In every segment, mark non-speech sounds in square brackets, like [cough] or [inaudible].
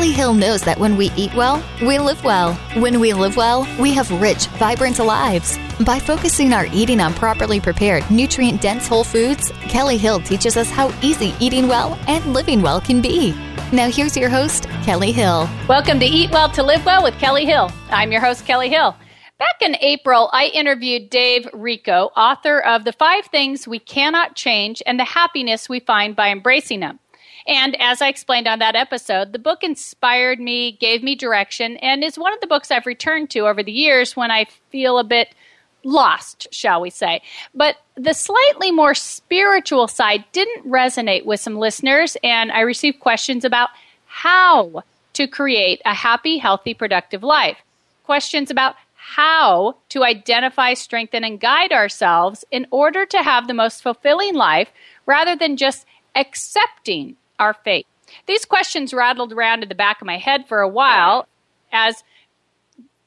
Kellie Hill knows that when we eat well, we live well. When we live well, we have rich, vibrant lives. By focusing our eating on properly prepared, nutrient dense whole foods, Kellie Hill teaches us how easy eating well and living well can be. Now, here's your host, Kellie Hill. Welcome to Eat Well to Live Well with Kellie Hill. I'm your host, Kellie Hill. Back in April, I interviewed Dave Richo, author of The Five Things We Cannot Change and the Happiness We Find by Embracing Them. And as I explained on that episode, the book inspired me, gave me direction, and is one of the books I've returned to over the years when I feel a bit lost, shall we say. But the slightly more spiritual side didn't resonate with some listeners, and I received questions about how to create a happy, healthy, productive life. Questions about how to identify, strengthen, and guide ourselves in order to have the most fulfilling life rather than just accepting our fate. These questions rattled around in the back of my head for a while as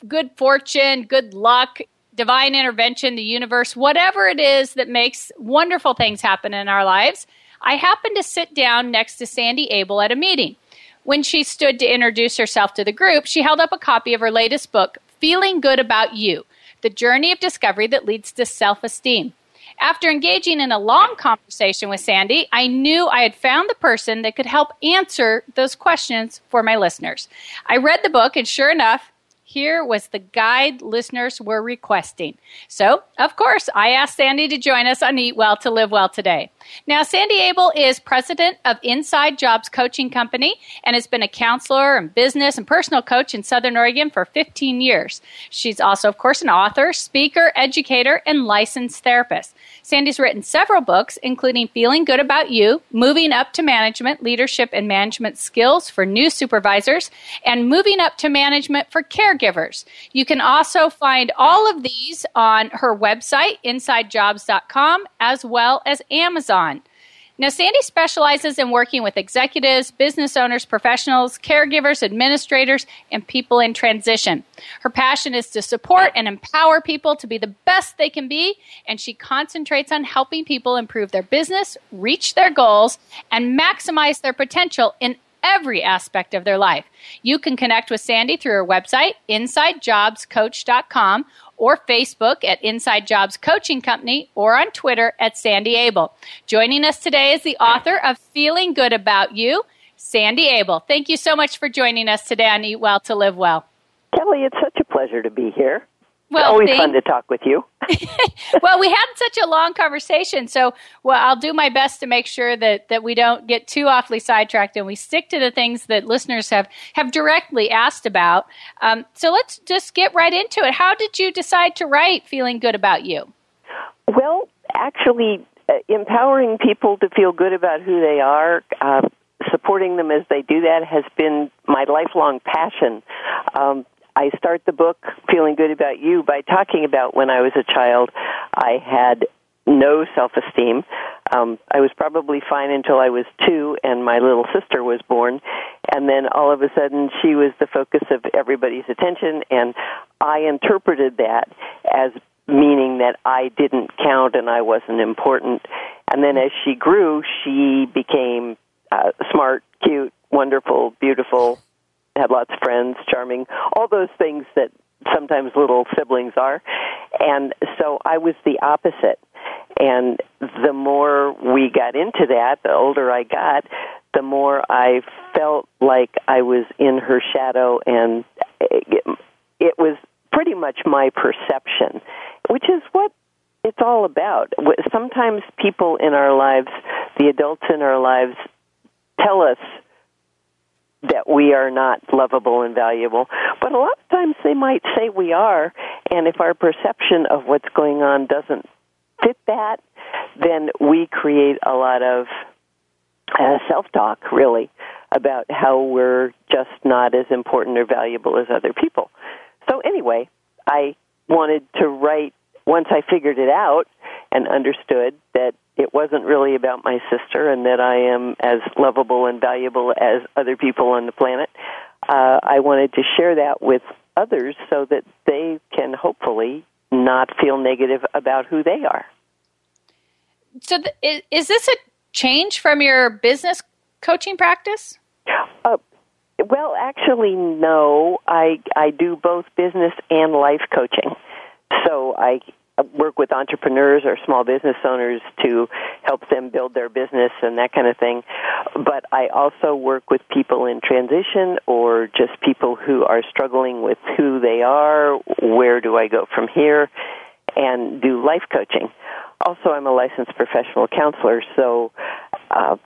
good fortune, good luck, divine intervention, the universe, whatever it is that makes wonderful things happen in our lives. I happened to sit down next to Sandy Abell at a meeting. When she stood to introduce herself to the group, she held up a copy of her latest book, Feeling Good About You The Journey of Discovery That Leads to Self Esteem. After engaging in a long conversation with Sandy, I knew I had found the person that could help answer those questions for my listeners. I read the book, and sure enough, here was the guide listeners were requesting. So, of course, I asked Sandy to join us on Eat Well to Live Well today. Now, Sandy Abell is president of Inside Jobs Coaching Company and has been a counselor and business and personal coach in Southern Oregon for 15 years. She's also, of course, an author, speaker, educator, and licensed therapist. Sandy's written several books, including Feeling Good About You, Moving Up to Management, Leadership and Management Skills for New Supervisors, and Moving Up to Management for Caregivers. You can also find all of these on her website, InsideJobs.com, as well as Amazon. Now, Sandy specializes in working with executives, business owners, professionals, caregivers, administrators, and people in transition. Her passion is to support and empower people to be the best they can be, and she concentrates on helping people improve their business, reach their goals, and maximize their potential in every aspect of their life. You can connect with Sandy through her website, InsideJobsCoach.com, or Facebook at Inside Jobs Coaching Company or on Twitter at Sandy Abell. Joining us today is the author of Feeling Good About You, Sandy Abell. Thank you so much for joining us today on Eat Well to Live Well. Kellie, it's such a pleasure to be here. Well, it's always thank- fun to talk with you. [laughs] [laughs] well, we had such a long conversation, so well, I'll do my best to make sure that, that we don't get too awfully sidetracked and we stick to the things that listeners have, have directly asked about. Um, so let's just get right into it. How did you decide to write Feeling Good About You? Well, actually, uh, empowering people to feel good about who they are, uh, supporting them as they do that, has been my lifelong passion. Um, I start the book feeling good about you by talking about when I was a child, I had no self-esteem. Um, I was probably fine until I was two, and my little sister was born, and then all of a sudden she was the focus of everybody's attention, and I interpreted that as meaning that I didn't count and I wasn't important. And then as she grew, she became uh, smart, cute, wonderful, beautiful, had lots of friends, charming, all those things that sometimes little siblings are. And so I was the opposite. And the more we got into that, the older I got, the more I felt like I was in her shadow and it, was pretty much my perception, which is what it's all about. Sometimes people in our lives, the adults in our lives, tell us that we are not lovable and valuable. But a lot of times they might say we are, and if our perception of what's going on doesn't fit that, then we create a lot of uh, self talk, really, about how we're just not as important or valuable as other people. So, anyway, I wanted to write once I figured it out and understood that it wasn't really about my sister and that I am as lovable and valuable as other people on the planet. Uh, I wanted to share that with others so that they can hopefully not feel negative about who they are. So, th- is, is this a change from your business coaching practice? Uh, Well, actually, no. I I do both business and life coaching. So I work with entrepreneurs or small business owners to help them build their business and that kind of thing. But I also work with people in transition or just people who are struggling with who they are, where do I go from here, and do life coaching. Also, I'm a licensed professional counselor, so uh,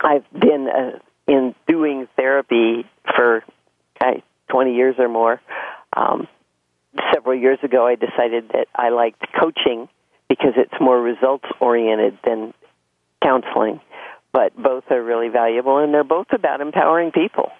I've been uh, in doing therapy for uh, 20 years or more. Um, several years ago, I decided that I liked coaching because it's more results oriented than counseling. But both are really valuable, and they're both about empowering people.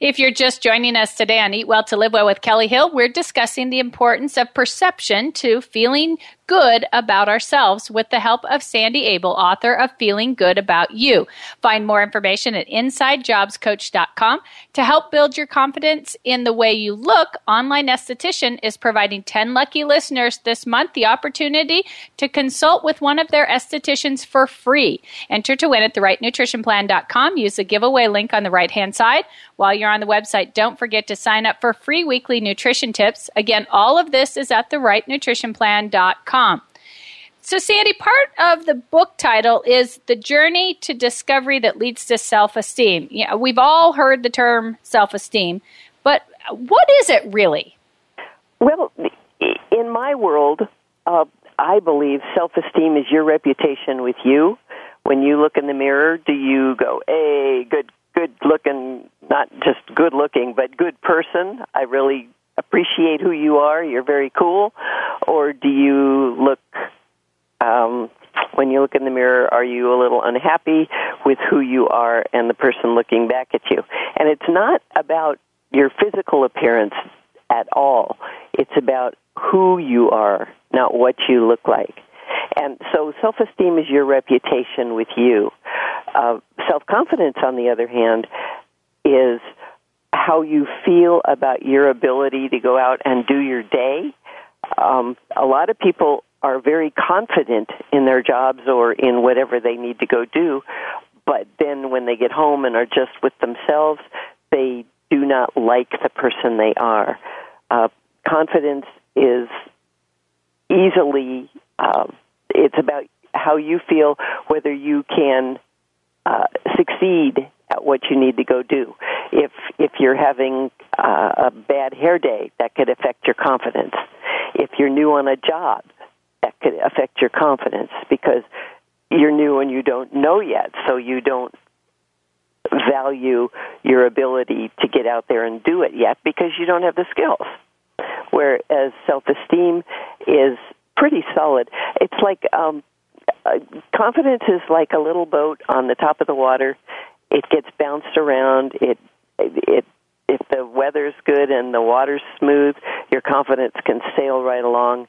If you're just joining us today on Eat Well to Live Well with Kellie Hill, we're discussing the importance of perception to feeling good about ourselves with the help of Sandy Abell, author of Feeling Good About You. Find more information at InsideJobsCoach.com. To help build your confidence in the way you look, Online Esthetician is providing 10 lucky listeners this month the opportunity to consult with one of their estheticians for free. Enter to win at therightnutritionplan.com. Use the giveaway link on the right hand side. While you're on the website, don't forget to sign up for free weekly nutrition tips. Again, all of this is at therightnutritionplan.com. So, Sandy, part of the book title is The Journey to Discovery That Leads to Self Esteem. Yeah, we've all heard the term self esteem, but what is it really? Well, in my world, uh, I believe self esteem is your reputation with you. When you look in the mirror, do you go, hey, good, good looking, not just good looking, but good person? I really appreciate who you are. You're very cool, or do you look? Um, when you look in the mirror, are you a little unhappy with who you are and the person looking back at you? And it's not about your physical appearance at all. It's about who you are, not what you look like. And so self esteem is your reputation with you. Uh, self confidence, on the other hand, is how you feel about your ability to go out and do your day. Um, a lot of people are very confident in their jobs or in whatever they need to go do, but then when they get home and are just with themselves, they do not like the person they are. Uh, confidence is easily, uh, it's about how you feel, whether you can uh, succeed at what you need to go do. If if you're having uh, a bad hair day, that could affect your confidence. If you're new on a job, that could affect your confidence because you're new and you don't know yet, so you don't value your ability to get out there and do it yet because you don't have the skills. Whereas self-esteem is pretty solid. It's like um, uh, confidence is like a little boat on the top of the water, it gets bounced around. It it if the weather's good and the water's smooth, your confidence can sail right along.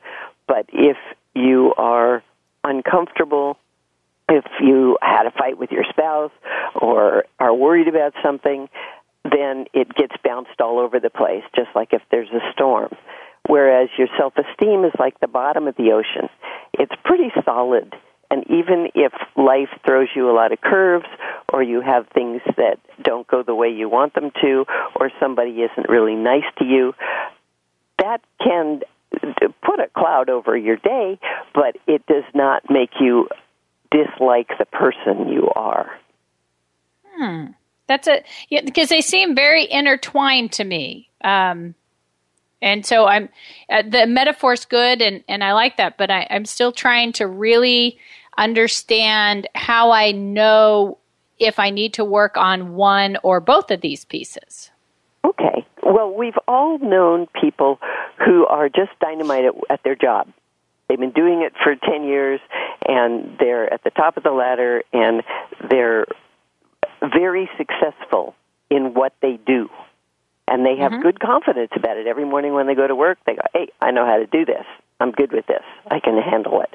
But if you are uncomfortable, if you had a fight with your spouse or are worried about something, then it gets bounced all over the place, just like if there's a storm. Whereas your self esteem is like the bottom of the ocean. It's pretty solid and even if life throws you a lot of curves, or you have things that don't go the way you want them to, or somebody isn't really nice to you, that can put a cloud over your day, but it does not make you dislike the person you are. Hmm. That's a yeah, because they seem very intertwined to me. Um, and so I'm uh, the metaphor's good, and and I like that, but I, I'm still trying to really understand how I know if I need to work on one or both of these pieces. Okay. Well, we've all known people who are just dynamite at, at their job. They've been doing it for 10 years and they're at the top of the ladder and they're very successful in what they do. And they have mm-hmm. good confidence about it. Every morning when they go to work, they go, hey, I know how to do this. I'm good with this. I can handle it.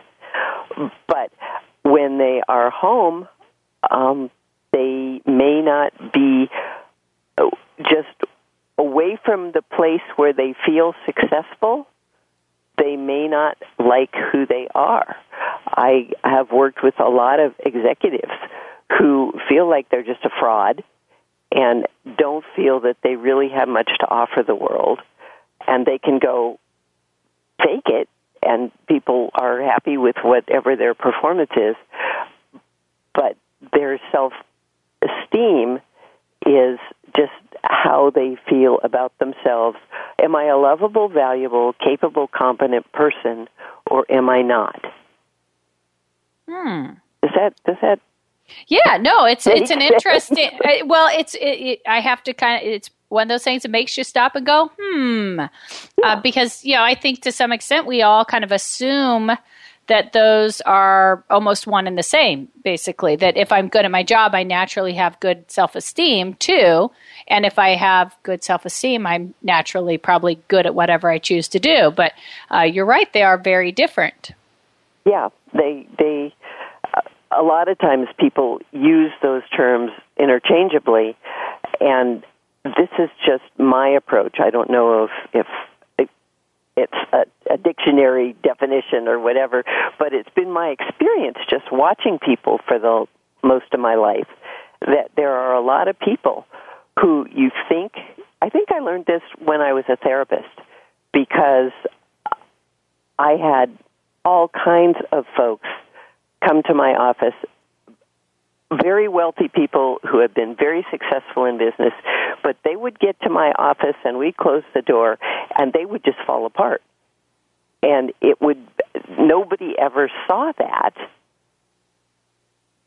But when they are home, um, they may not be just away from the place where they feel successful. They may not like who they are. I have worked with a lot of executives who feel like they're just a fraud and don't feel that they really have much to offer the world, and they can go fake it, and people are happy with whatever their performance is, but their self esteem is just how they feel about themselves. Am I a lovable, valuable, capable, competent person, or am I not? Hmm. Does that does that? Yeah, no, it's it's an [laughs] interesting. Uh, well, it's it, it, I have to kind of it's one of those things that makes you stop and go, hmm, uh, because you know I think to some extent we all kind of assume that those are almost one and the same, basically. That if I'm good at my job, I naturally have good self esteem too. And if I have good self esteem, I'm naturally probably good at whatever I choose to do. But uh, you're right, they are very different. Yeah, they, they, uh, a lot of times people use those terms interchangeably. And this is just my approach. I don't know if, if it's a, a dictionary definition or whatever, but it's been my experience just watching people for the most of my life that there are a lot of people who you think I think I learned this when I was a therapist because I had all kinds of folks come to my office very wealthy people who have been very successful in business, but they would get to my office and we'd close the door and they would just fall apart. And it would, nobody ever saw that.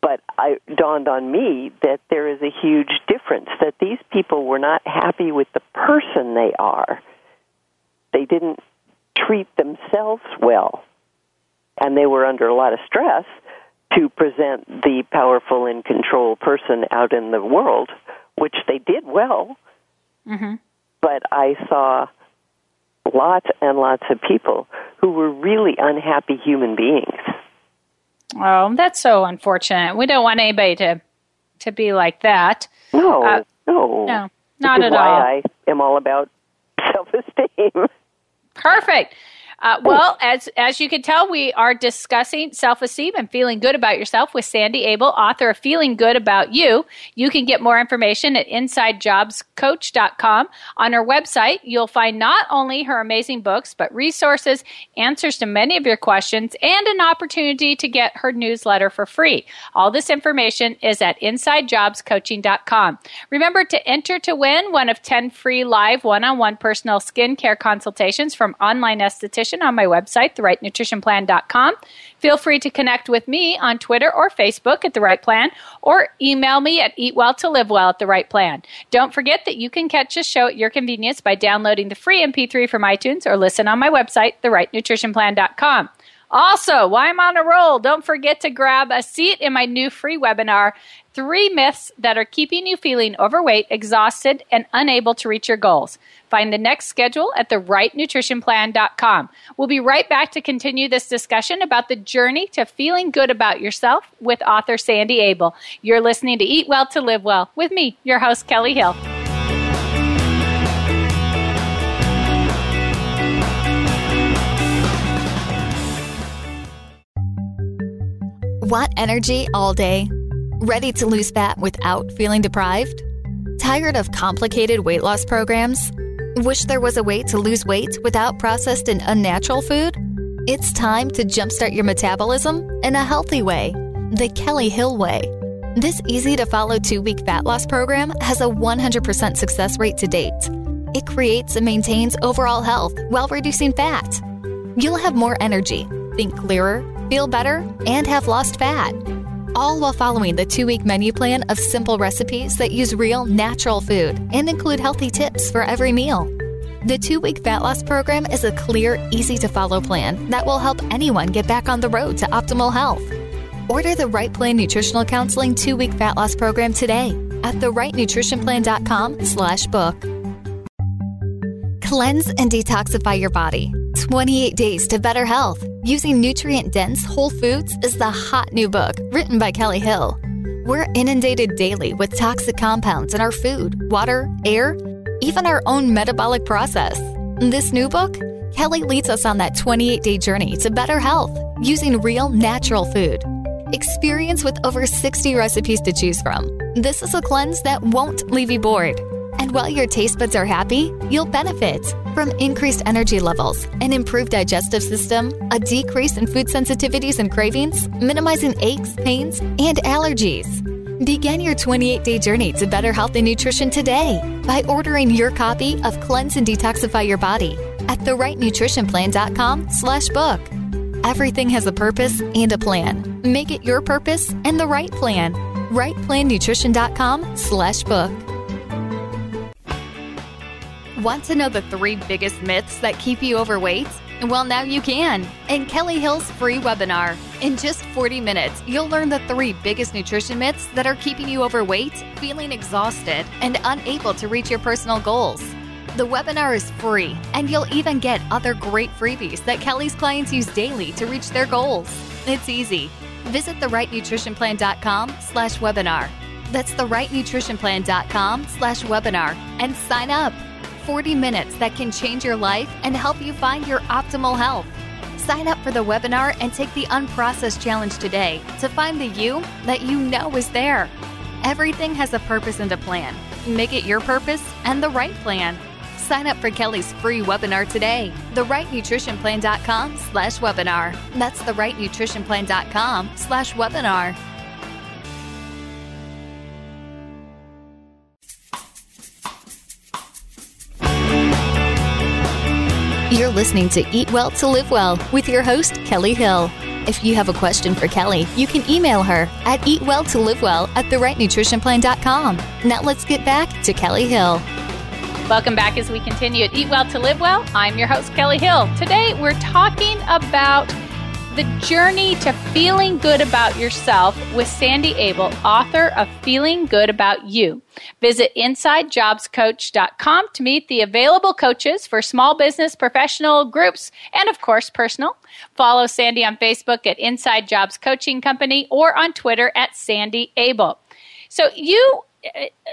But it dawned on me that there is a huge difference, that these people were not happy with the person they are. They didn't treat themselves well. And they were under a lot of stress to present the powerful and control person out in the world, which they did well. Mm-hmm. But I saw lots and lots of people who were really unhappy human beings. Oh, that's so unfortunate. We don't want anybody to to be like that. No, uh, no, no, not at all. I am all about [laughs] self-esteem. Perfect. Uh, well, as as you can tell, we are discussing self esteem and feeling good about yourself with Sandy Abell, author of Feeling Good About You. You can get more information at InsideJobsCoach.com. On her website, you'll find not only her amazing books, but resources, answers to many of your questions, and an opportunity to get her newsletter for free. All this information is at InsideJobsCoaching.com. Remember to enter to win one of 10 free live one on one personal skincare consultations from online on my website, therightnutritionplan.com. Feel free to connect with me on Twitter or Facebook at The Right Plan or email me at eatwelltolivewell at The Right Plan. Don't forget that you can catch this show at your convenience by downloading the free MP3 from iTunes or listen on my website, therightnutritionplan.com. Also, while I'm on a roll, don't forget to grab a seat in my new free webinar, Three Myths That Are Keeping You Feeling Overweight, Exhausted, and Unable to Reach Your Goals. Find the next schedule at therightnutritionplan.com. We'll be right back to continue this discussion about the journey to feeling good about yourself with author Sandy Abell. You're listening to Eat Well to Live Well with me, your host, Kellie Hill. Want energy all day? Ready to lose fat without feeling deprived? Tired of complicated weight loss programs? Wish there was a way to lose weight without processed and unnatural food? It's time to jumpstart your metabolism in a healthy way. The Kellie Hill Way. This easy to follow two week fat loss program has a 100% success rate to date. It creates and maintains overall health while reducing fat. You'll have more energy, think clearer, feel better, and have lost fat. All while following the two week menu plan of simple recipes that use real, natural food and include healthy tips for every meal. The two week fat loss program is a clear, easy to follow plan that will help anyone get back on the road to optimal health. Order the Right Plan Nutritional Counseling two week fat loss program today at therightnutritionplan.com slash book. Cleanse and detoxify your body. 28 Days to Better Health using nutrient dense whole foods is the hot new book written by Kellie Hill. We're inundated daily with toxic compounds in our food, water, air, even our own metabolic process. In this new book, Kellie leads us on that 28 day journey to better health using real natural food. Experience with over 60 recipes to choose from. This is a cleanse that won't leave you bored. And while your taste buds are happy, you'll benefit from increased energy levels, an improved digestive system, a decrease in food sensitivities and cravings, minimizing aches, pains, and allergies. Begin your 28 day journey to better health and nutrition today by ordering your copy of Cleanse and Detoxify Your Body at therightnutritionplan.com slash book. Everything has a purpose and a plan. Make it your purpose and the right plan. RightPlanNutrition.com slash book. Want to know the three biggest myths that keep you overweight? Well, now you can in Kellie Hill's free webinar. In just 40 minutes, you'll learn the three biggest nutrition myths that are keeping you overweight, feeling exhausted, and unable to reach your personal goals. The webinar is free, and you'll even get other great freebies that Kellie's clients use daily to reach their goals. It's easy. Visit therightnutritionplan.com slash webinar. That's therightnutritionplan.com slash webinar and sign up. 40 minutes that can change your life and help you find your optimal health. Sign up for the webinar and take the unprocessed challenge today to find the you that you know is there. Everything has a purpose and a plan. Make it your purpose and the right plan. Sign up for Kellie's free webinar today. TheRightNutritionPlan.com slash webinar. That's TheRightNutritionPlan.com slash webinar. You're listening to Eat Well to Live Well with your host, Kellie Hill. If you have a question for Kellie, you can email her at eatwelltolivewell at therightnutritionplan.com. Now let's get back to Kellie Hill. Welcome back as we continue at Eat Well to Live Well. I'm your host, Kellie Hill. Today we're talking about the journey to feeling good about yourself with Sandy Abell, author of Feeling Good About You. Visit InsideJobsCoach.com to meet the available coaches for small business, professional, groups, and of course, personal. Follow Sandy on Facebook at Inside Jobs Coaching Company or on Twitter at Sandy Abell. So you,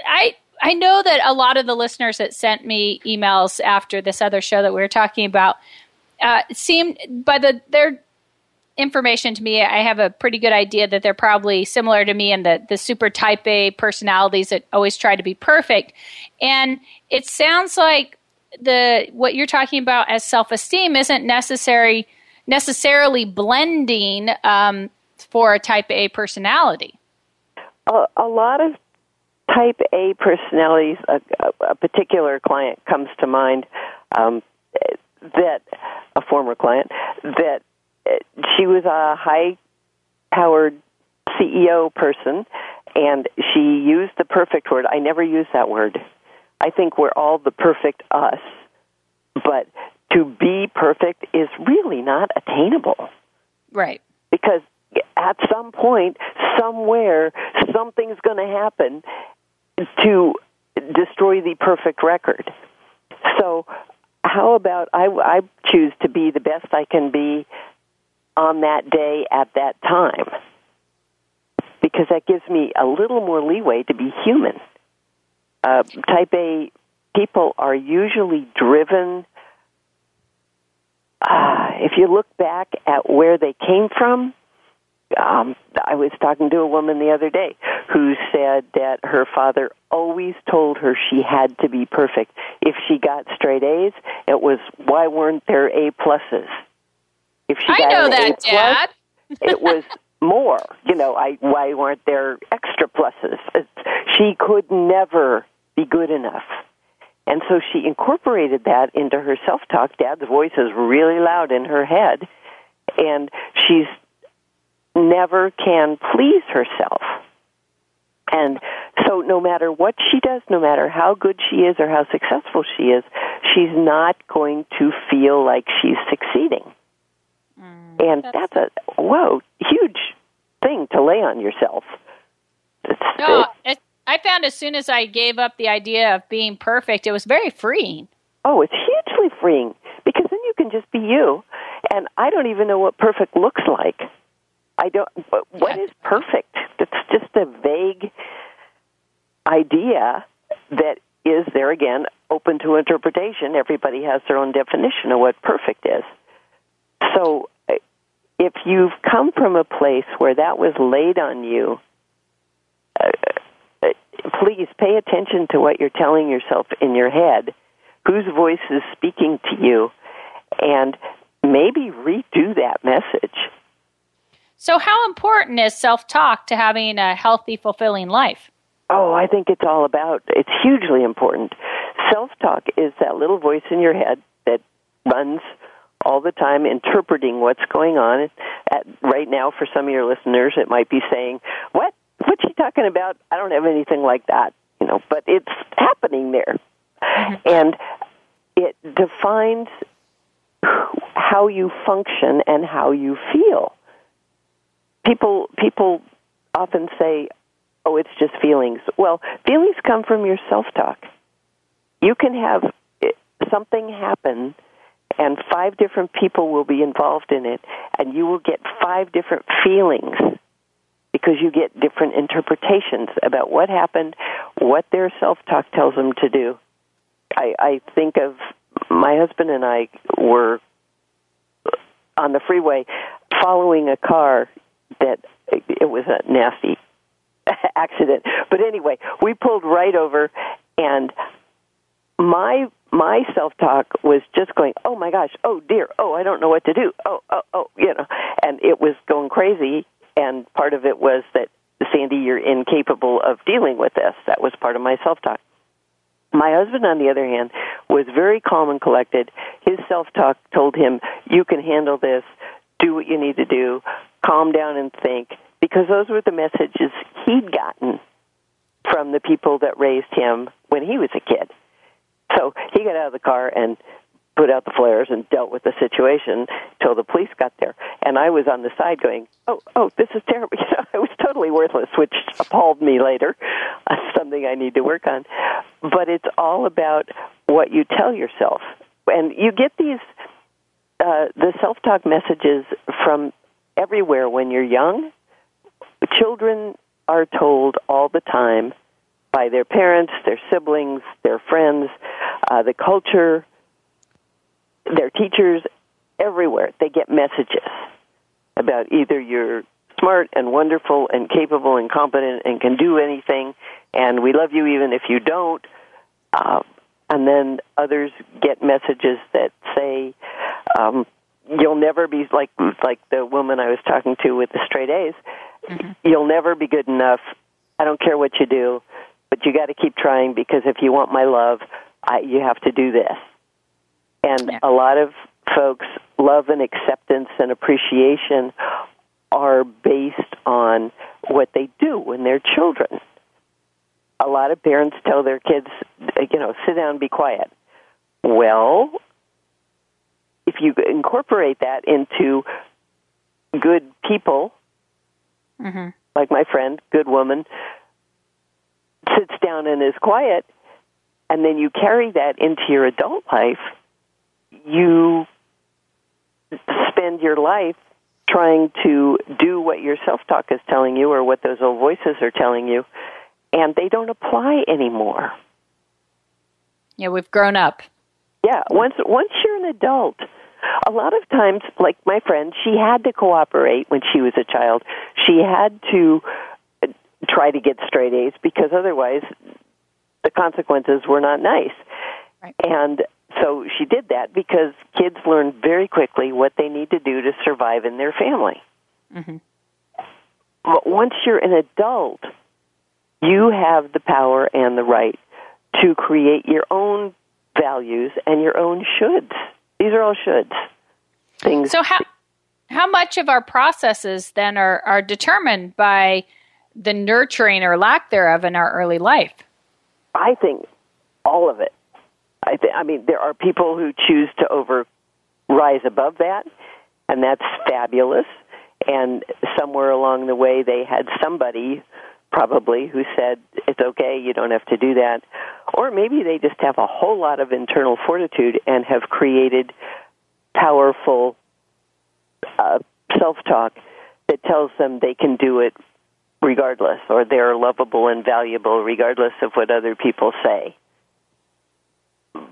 I, I know that a lot of the listeners that sent me emails after this other show that we were talking about uh, seemed by the their information to me, I have a pretty good idea that they're probably similar to me and the, the super type A personalities that always try to be perfect. And it sounds like the what you're talking about as self esteem isn't necessary necessarily blending um, for a type A personality. A, a lot of type A personalities, a, a, particular client comes to mind um, that a former client that she was a high powered CEO person and she used the perfect word. I never use that word. I think we're all the perfect us. But to be perfect is really not attainable. Right. Because at some point, somewhere, something's going to happen to destroy the perfect record. So, how about I, I choose to be the best I can be on that day at that time because that gives me a little more leeway to be human. Uh, type A people are usually driven. Uh, if you look back at where they came from, um, I was talking to a woman the other day who said that her father always told her she had to be perfect. If she got straight A's, it was why weren't there A pluses? If she I know that, A plus, Dad. [laughs] it was more. You know, I why weren't there extra pluses? It's, she could never be good enough. And so she incorporated that into her self talk. Dad's voice is really loud in her head, and she's never can please herself. And so, no matter what she does, no matter how good she is or how successful she is, she's not going to feel like she's succeeding. And that's, a whoa, huge thing to lay on yourself. It's, no, it, I found as soon as I gave up the idea of being perfect, it was very freeing. Oh, it's hugely freeing because then you can just be you. And I don't even know what perfect looks like. I don't. What is perfect? It's just a vague idea that is there again open to interpretation. Everybody has their own definition of what perfect is. So if you've come from a place where that was laid on you, uh, uh, please pay attention to what you're telling yourself in your head, whose voice is speaking to you, and maybe redo that message. So, how important is self talk to having a healthy, fulfilling life? Oh, I think it's all about, it's hugely important. Self talk is that little voice in your head that runs all the time interpreting what's going on. At, right now, for some of your listeners, it might be saying, "What? What's she talking about? I don't have anything like that." You know, but it's happening there, mm-hmm. and it defines how you function and how you feel. People people often say, "Oh, it's just feelings." Well, feelings come from your self-talk. You can have eh, something happen and five different people will be involved in it, and you will get five different feelings because you get different interpretations about what happened, what their self talk tells them to do. I, I think of my husband and I were on the freeway following a car that it was a nasty [laughs] accident. But anyway, we pulled right over and my my self talk was just going, oh my gosh, oh dear, oh I don't know what to do, oh oh oh, you know, and it was going crazy. And part of it was that Sandy, you're incapable of dealing with this. That was part of my self talk. My husband, on the other hand, was very calm and collected. His self talk told him, you can handle this, do what you need to do, calm down and think, because those were the messages he'd gotten from the people that raised him when he was a kid. So he got out of the car and put out the flares and dealt with the situation till the police got there. And I was on the side going, "Oh, oh, this is terrible." [laughs] You know, it was totally worthless, which appalled me later. [laughs] Something I need to work on. But it's all about what you tell yourself, and you get these uh, the self-talk messages from everywhere when you're young. Children are told all the time by their parents, their siblings, their friends, uh, the culture, their teachers, everywhere. They get messages about either you're smart and wonderful and capable and competent and can do anything, and we love you even if you don't. Uh, and then others get messages that say, um, "You'll never be like like the woman I was talking to with the straight A's. Mm-hmm. You'll never be good enough. I don't care what you do but you got to keep trying because if you want my love, I, you have to do this. And yeah. a lot of folks' love and acceptance and appreciation are based on what they do when they're children. A lot of parents tell their kids, you know, sit down, be quiet. Well, if you incorporate that into good people, mm-hmm. like my friend, good woman, sits down and is quiet, and then you carry that into your adult life, you spend your life trying to do what your self talk is telling you or what those old voices are telling you, and they don't apply anymore. Yeah, we've grown up. Yeah, once once you're an adult, a lot of times, like my friend, she had to cooperate when she was a child. She had to try to get straight A's because otherwise the consequences were not nice. Right. And so she did that because kids learn very quickly what they need to do to survive in their family. Mm-hmm. But once you're an adult, you have the power and the right to create your own values and your own shoulds. These are all shoulds. Things. So how how much of our processes then are are determined by the nurturing or lack thereof in our early life? I think all of it. I, th- I mean, there are people who choose to over rise above that, and that's fabulous. And somewhere along the way, they had somebody probably who said it's okay, you don't have to do that. Or maybe they just have a whole lot of internal fortitude and have created powerful uh, self talk that tells them they can do it regardless, or they're lovable and valuable regardless of what other people say.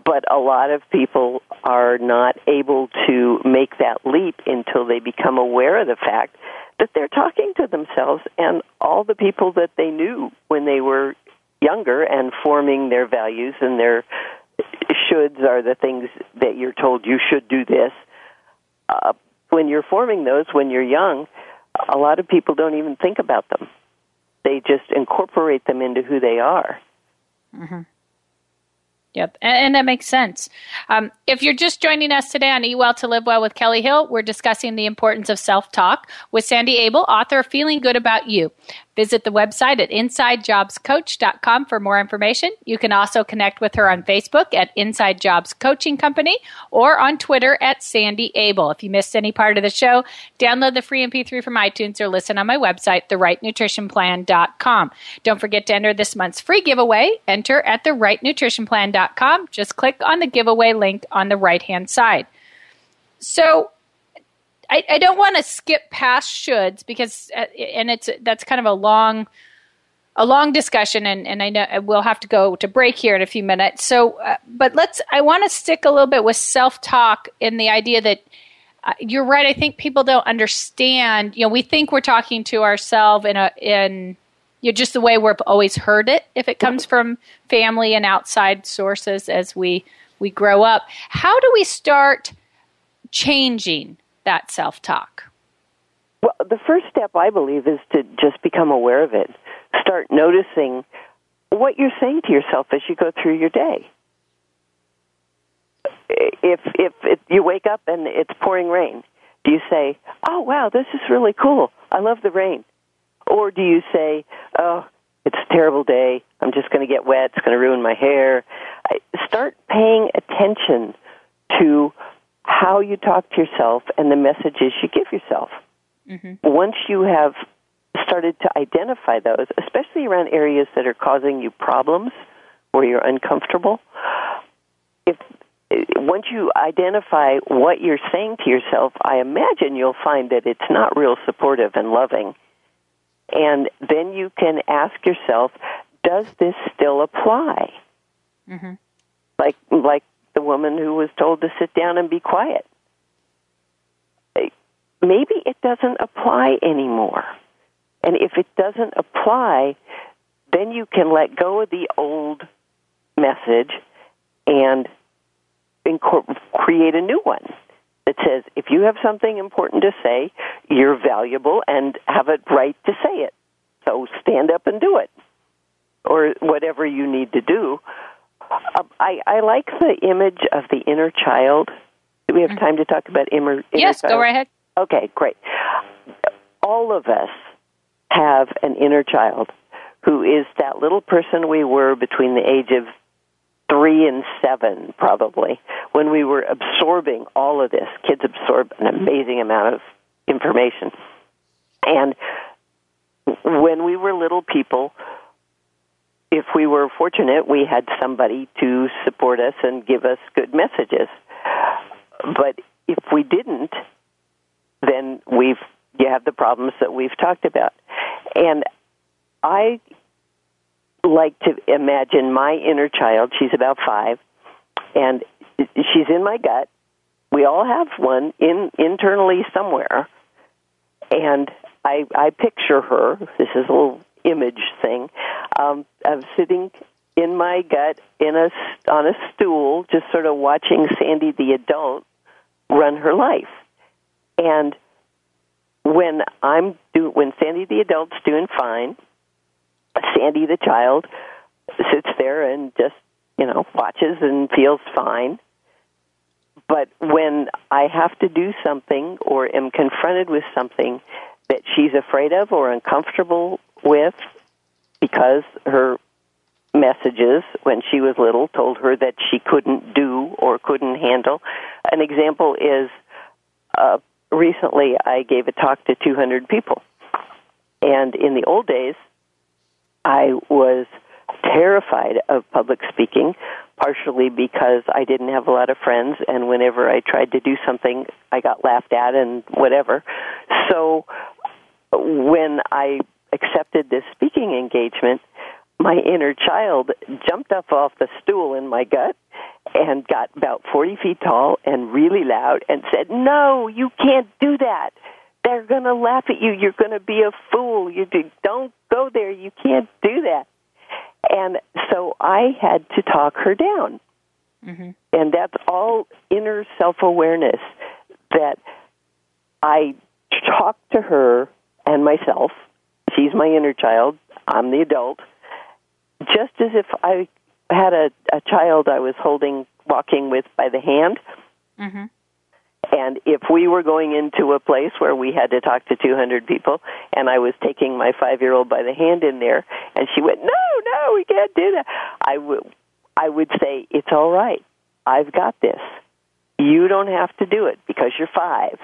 but a lot of people are not able to make that leap until they become aware of the fact that they're talking to themselves and all the people that they knew when they were younger and forming their values and their shoulds are the things that you're told you should do this. Uh, when you're forming those when you're young, a lot of people don't even think about them. They just incorporate them into who they are. Mm-hmm. Yep, and, and, that makes sense. Um, if you're just joining us today on Eat Well to Live Well with Kellie Hill, we're discussing the importance of self talk with Sandy Abell, author of Feeling Good About You. Visit the website at insidejobscoach.com for more information. You can also connect with her on Facebook at Inside Jobs Coaching Company or on Twitter at Sandy Abell. If you missed any part of the show, download the free MP3 from iTunes or listen on my website, therightnutritionplan.com. Don't forget to enter this month's free giveaway. Enter at therightnutritionplan.com. Just click on the giveaway link on the right hand side. So, I, I don't want to skip past shoulds because, uh, and it's that's kind of a long, a long discussion, and, and I know we'll have to go to break here in a few minutes. So, uh, but let's. I want to stick a little bit with self talk in the idea that uh, you're right. I think people don't understand. You know, we think we're talking to ourselves in a in you know, just the way we've always heard it. If it comes from family and outside sources as we we grow up, how do we start changing that self talk? Well, the first step, I believe, is to just become aware of it. Start noticing what you're saying to yourself as you go through your day. If if, if you wake up and it's pouring rain, do you say, "Oh wow, this is really cool. I love the rain," or do you say, "Oh, it's a terrible day. I'm just going to get wet. It's going to ruin my hair." Start paying attention to how you talk to yourself and the messages you give yourself. Mm-hmm. Once you have started to identify those, especially around areas that are causing you problems where you're uncomfortable, if once you identify what you're saying to yourself, I imagine you'll find that it's not real supportive and loving. And then you can ask yourself, does this still apply? Mm-hmm. Like like the woman who was told to sit down and be quiet. Maybe it doesn't apply anymore. And if it doesn't apply, then you can let go of the old message and create a new one that says if you have something important to say, you're valuable and have a right to say it. So stand up and do it. Or whatever you need to do uh, I, I like the image of the inner child. Do we have mm-hmm. time to talk about inner, inner yes, child? go right ahead. Okay, great. All of us have an inner child who is that little person we were between the age of three and seven, probably, when we were absorbing all of this. Kids absorb an amazing amount of information. And when we were little people, if we were fortunate, we had somebody to support us and give us good messages. But if we didn't, then we've you have the problems that we've talked about. And I like to imagine my inner child, she's about 5, and she's in my gut. We all have one in internally somewhere. And I I picture her. This is a little image thing um, of sitting in my gut in a on a stool, just sort of watching Sandy the adult run her life. And when I'm do when Sandy the adult's doing fine, Sandy the child sits there and just you know watches and feels fine. But when I have to do something or am confronted with something that she's afraid of or uncomfortable with because her messages when she was little told her that she couldn't do or couldn't handle. An example is uh, recently I gave a talk to 200 people. And in the old days, I was terrified of public speaking, partially because I didn't have a lot of friends, and whenever I tried to do something, I got laughed at and whatever. So when I accepted this speaking engagement, my inner child jumped up off the stool in my gut and got about 40 feet tall and really loud and said, No, you can't do that. They're going to laugh at you. You're going to be a fool. You do, don't go there. You can't do that. And so I had to talk her down. Mm-hmm. And that's all inner self awareness that I talked to her and myself. She's my inner child. I'm the adult. Just as if I had a, a child I was holding, walking with by the hand. Mm-hmm. And if we were going into a place where we had to talk to 200 people, and I was taking my five year old by the hand in there, and she went, "No, no, we can't do that," I would, I would say, "It's all right. I've got this. You don't have to do it because you're five,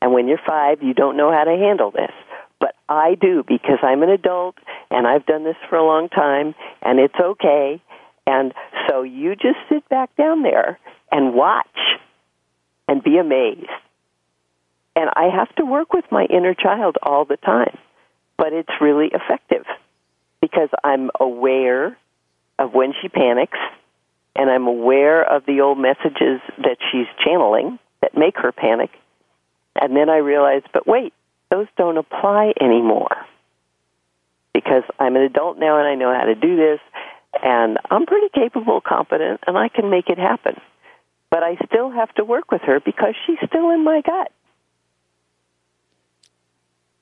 and when you're five, you don't know how to handle this." But I do because I'm an adult and I've done this for a long time and it's okay. And so you just sit back down there and watch and be amazed. And I have to work with my inner child all the time, but it's really effective because I'm aware of when she panics and I'm aware of the old messages that she's channeling that make her panic. And then I realize, but wait, those don't apply anymore because I'm an adult now and I know how to do this and I'm pretty capable, competent, and I can make it happen but I still have to work with her because she's still in my gut.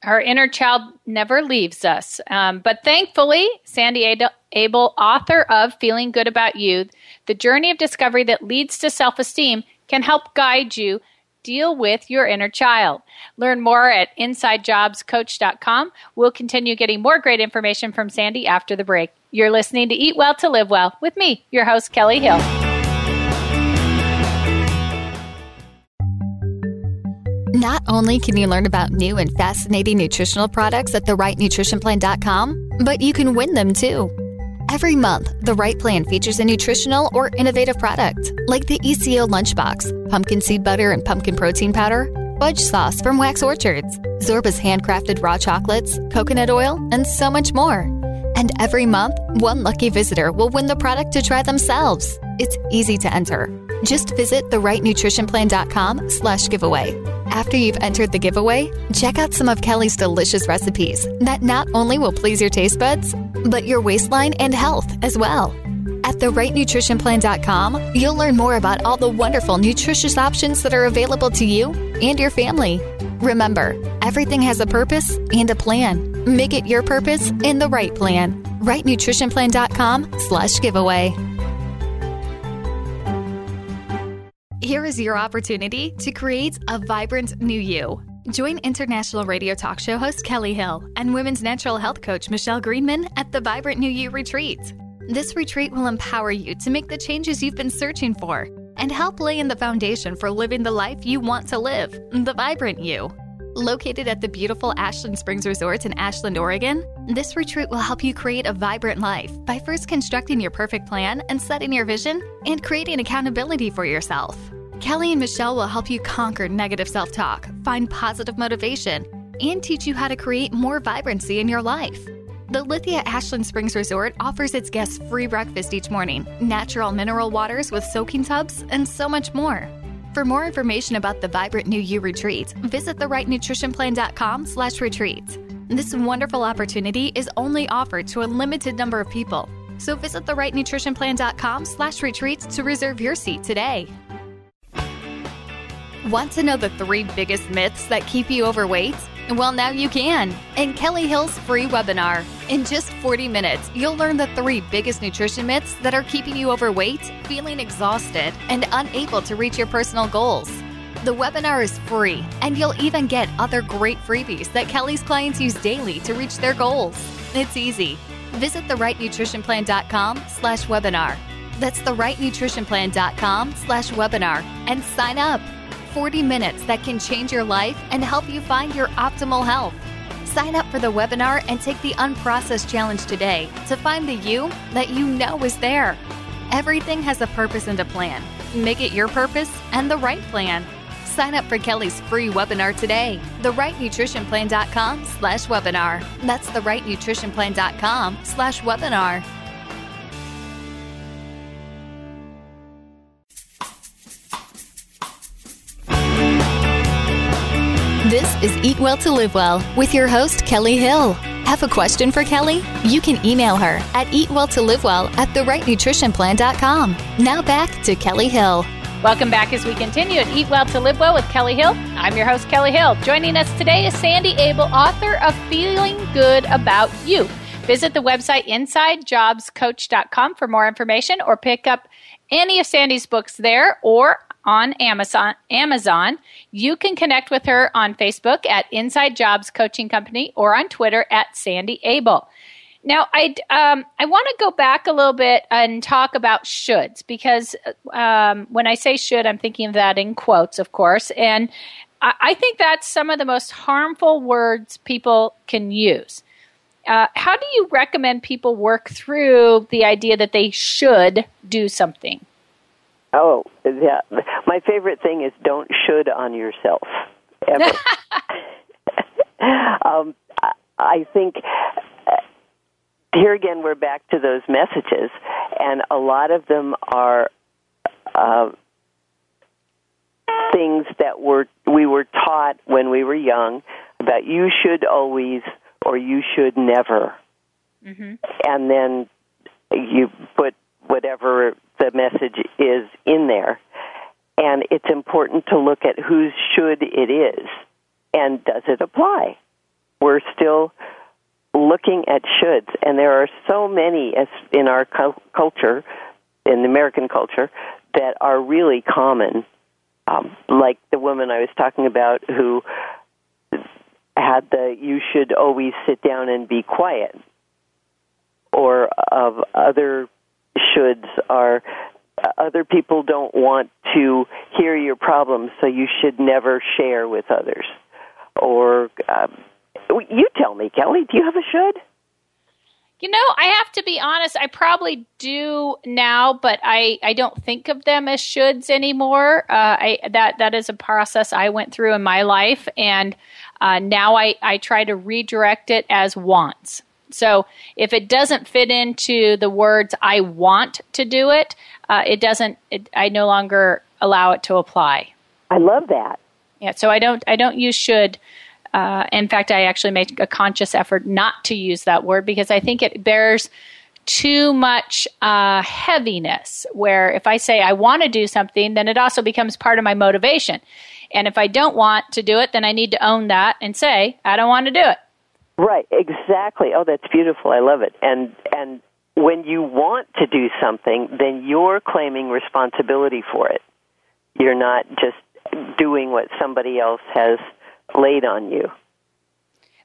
Her inner child never leaves us. Um, but thankfully, Sandy Abell, author of Feeling Good About You, the journey of discovery that leads to self esteem, can help guide you deal with your inner child. Learn more at InsideJobsCoach.com. We'll continue getting more great information from Sandy after the break. You're listening to Eat Well to Live Well with me, your host, Kellie Hill. Not only can you learn about new and fascinating nutritional products at therightnutritionplan.com, but you can win them too. Every month, The Right Plan features a nutritional or innovative product, like the ECO Lunchbox, pumpkin seed butter and pumpkin protein powder, fudge sauce from Wax Orchards, Zorba's handcrafted raw chocolates, coconut oil, and so much more. And every month, one lucky visitor will win the product to try themselves. It's easy to enter. Just visit therightnutritionplan.com slash giveaway. After you've entered the giveaway, check out some of Kellie's delicious recipes that not only will please your taste buds, but your waistline and health as well. At therightnutritionplan.com, you'll learn more about all the wonderful nutritious options that are available to you and your family. Remember, everything has a purpose and a plan. Make it your purpose in the right plan. rightnutritionplan.com slash giveaway. Here is your opportunity to create a vibrant new you. Join international radio talk show host Kellie Hill and women's natural health coach Michelle Greenman at the Vibrant New You Retreat. This retreat will empower you to make the changes you've been searching for and help lay in the foundation for living the life you want to live, the vibrant you. Located at the beautiful Ashland Springs Resort in Ashland, Oregon, this retreat will help you create a vibrant life by first constructing your perfect plan and setting your vision and creating accountability for yourself. Kellie and Michelle will help you conquer negative self talk, find positive motivation, and teach you how to create more vibrancy in your life. The Lithia Ashland Springs Resort offers its guests free breakfast each morning, natural mineral waters with soaking tubs, and so much more. For more information about the Vibrant New You retreat, visit therightnutritionplan.com slash retreat. This wonderful opportunity is only offered to a limited number of people. So visit therightnutritionplan.com slash retreat to reserve your seat today. Want to know the three biggest myths that keep you overweight? Well, now you can in Kellie Hill's free webinar. In just 40 minutes, you'll learn the three biggest nutrition myths that are keeping you overweight, feeling exhausted, and unable to reach your personal goals. The webinar is free, and you'll even get other great freebies that Kellie's clients use daily to reach their goals. It's easy. Visit therightnutritionplan.com slash webinar. That's therightnutritionplan.com slash webinar and sign up. 40 minutes that can change your life and help you find your optimal health. Sign up for the webinar and take the Unprocessed Challenge today to find the you that you know is there. Everything has a purpose and a plan. Make it your purpose and the right plan. Sign up for Kellie's free webinar today. TheRightNutritionPlan.com slash webinar. That's TheRightNutritionPlan.com slash webinar. This is Eat Well to Live Well with your host, Kellie Hill. Have a question for Kellie? You can email her at eatwelltolivewell at therightnutritionplan.com. Now back to Kellie Hill. Welcome back as we continue at Eat Well to Live Well with Kellie Hill. I'm your host, Kellie Hill. Joining us today is Sandy Abell, author of Feeling Good About You. Visit the website insidejobscoach.com for more information or pick up any of Sandy's books there or on Amazon. Amazon. You can connect with her on Facebook at Inside Jobs Coaching Company or on Twitter at Sandy Abell. Now, I um, I want to go back a little bit and talk about shoulds because um, when I say should, I'm thinking of that in quotes, of course, and I, I think that's some of the most harmful words people can use. Uh, how do you recommend people work through the idea that they should do something? Oh, yeah. My favorite thing is don't should on yourself ever. [laughs] um, I think here again we're back to those messages, and a lot of them are uh, things that were we were taught when we were young about you should always or you should never, mm-hmm. and then you put whatever the message is in there. And it's important to look at whose should it is and does it apply. We're still looking at shoulds, and there are so many in our culture, in the American culture, that are really common. Um, like the woman I was talking about who had the you should always sit down and be quiet, or of other shoulds are other people don't want to hear your problems, so you should never share with others. Or um, you tell me, Kellie, do you have a should? You know, I have to be honest. I probably do now, but I, I don't think of them as shoulds anymore. Uh, I that that is a process I went through in my life, and uh, now I, I try to redirect it as wants. So if it doesn't fit into the words "I want to do it," uh, it doesn't. It, I no longer allow it to apply. I love that. Yeah. So I don't. I don't use should. Uh, in fact, I actually make a conscious effort not to use that word because I think it bears too much uh, heaviness. Where if I say I want to do something, then it also becomes part of my motivation. And if I don't want to do it, then I need to own that and say I don't want to do it. Right, exactly. Oh, that's beautiful. I love it. And and when you want to do something, then you're claiming responsibility for it. You're not just doing what somebody else has laid on you.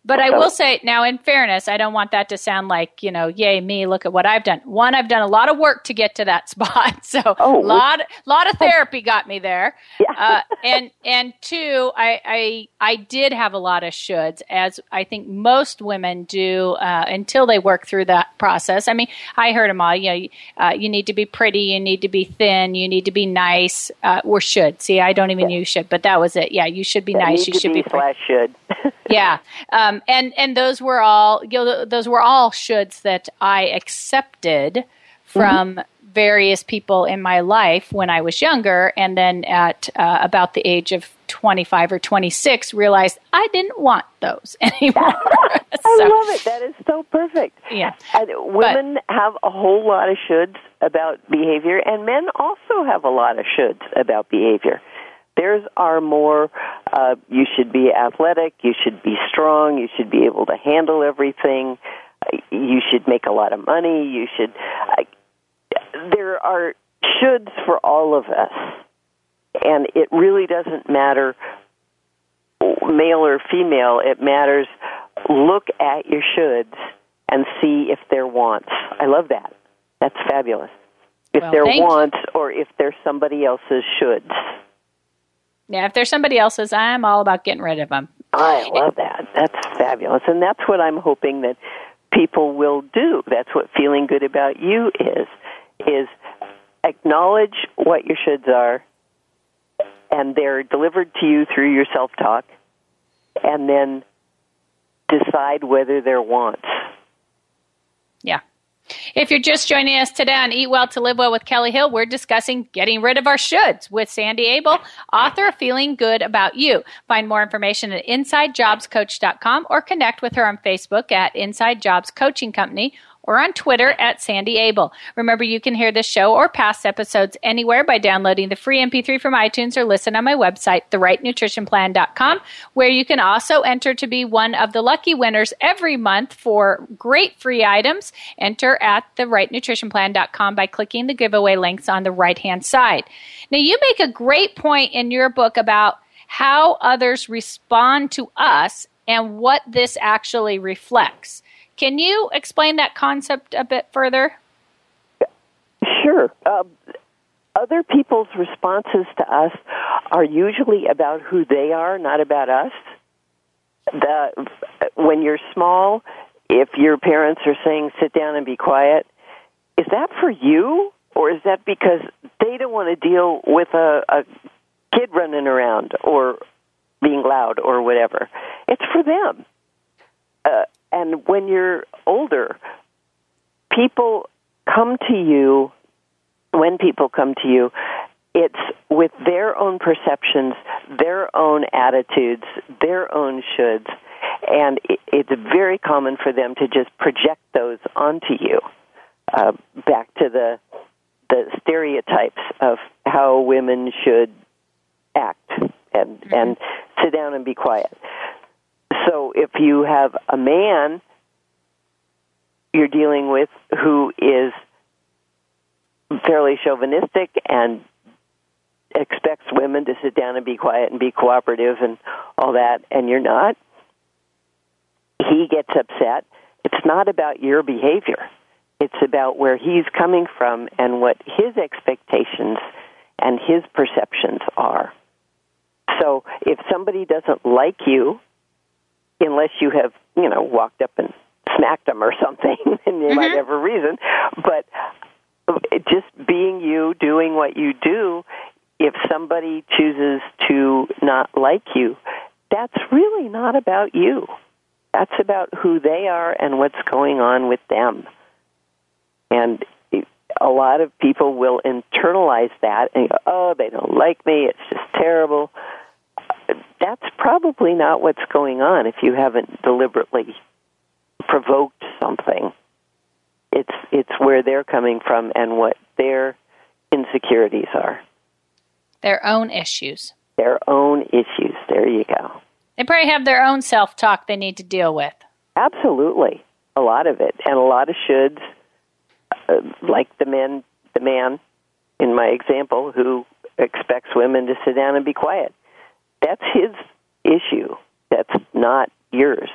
But I will say now, in fairness, I don't want that to sound like you know, yay me, look at what I've done. One, I've done a lot of work to get to that [laughs] spot, so oh, a lot, lot of therapy got me there. Yeah. uh, and and two, I, I I did have a lot of shoulds, as I think most women do uh, until they work through that process. I mean, I heard them all. You know, uh, you need to be pretty, you need to be thin, you need to be nice, uh, or should. See, I don't even yeah. use should, but that was it. Yeah, you should be yeah, nice. You should be, be slash should. [laughs] yeah. Um, and and those were all you know those were all shoulds that I accepted from mm-hmm. various people in my life when I was younger, and then at uh, about the age of 25 or 26 realized I didn't want those [laughs] anymore. [laughs] I so, love it. That is so perfect. Yeah. And women but, have a whole lot of shoulds about behavior and men also have a lot of shoulds about behavior. Theirs are more, uh, you should be athletic, you should be strong, you should be able to handle everything, you should make a lot of money, you should. Uh, there are shoulds for all of us. And it really doesn't matter male or female, it matters look at your shoulds and see if they're wants. I love that. That's fabulous. If well, they're wants or if they're somebody else's shoulds. Yeah, if there's somebody else's, I'm all about getting rid of them. I love that. That's fabulous. And that's what I'm hoping that people will do. That's what feeling good about you is is acknowledge what your shoulds are and they're delivered to you through your self-talk and then decide whether they're wants. If you're just joining us today on Eat Well to Live Well with Kellie Hill, we're discussing getting rid of our shoulds with Sandy Abell, author of Feeling Good About You. Find more information at InsideJobsCoach.com or connect with her on Facebook at Inside Jobs Coaching Company or on Twitter at Sandy Abell. Remember, you can hear this show or past episodes anywhere by downloading the free MP3 from iTunes or listen on my website, therightnutritionplan.com, where you can also enter to be one of the lucky winners every month for great free items. Enter at therightnutritionplan.com by clicking the giveaway links on the right hand side. Now, you make a great point in your book about how others respond to us and what this actually reflects. Can you explain that concept a bit further? Sure. Um, other people's responses to us are usually about who they are, not about us. The, when you're small, if your parents are saying sit down and be quiet, is that for you or is that because they don't want to deal with a, a kid running around or being loud or whatever? It's for them. Uh, and when you're older, people come to you, when people come to you, it's with their own perceptions, their own attitudes, their own shoulds, and it's very common for them to just project those onto you. Uh, back to the the stereotypes of how women should act and mm-hmm. and sit down and be quiet. So if you have a man you're dealing with who is fairly chauvinistic and expects women to sit down and be quiet and be cooperative and all that, and you're not, he gets upset. It's not about your behavior. It's about where he's coming from and what his expectations and his perceptions are. So if somebody doesn't like you, unless you have, you know, walked up and smacked them or [laughs] something, and you mm-hmm. might have a reason, but just being you, doing what you do, if somebody chooses to not like you, that's really not about you. That's about who they are and what's going on with them. And a lot of people will internalize that and go, oh, they don't like me, it's just terrible that's probably not what's going on if you haven't deliberately provoked something. It's it's where they're coming from and what their insecurities are. Their own issues. Their own issues. There you go. They probably have their own self talk they need to deal with. Absolutely, a lot of it, and a lot of shoulds, uh, like the men, the man in my example who expects women to sit down and be quiet that's his issue. That's not yours.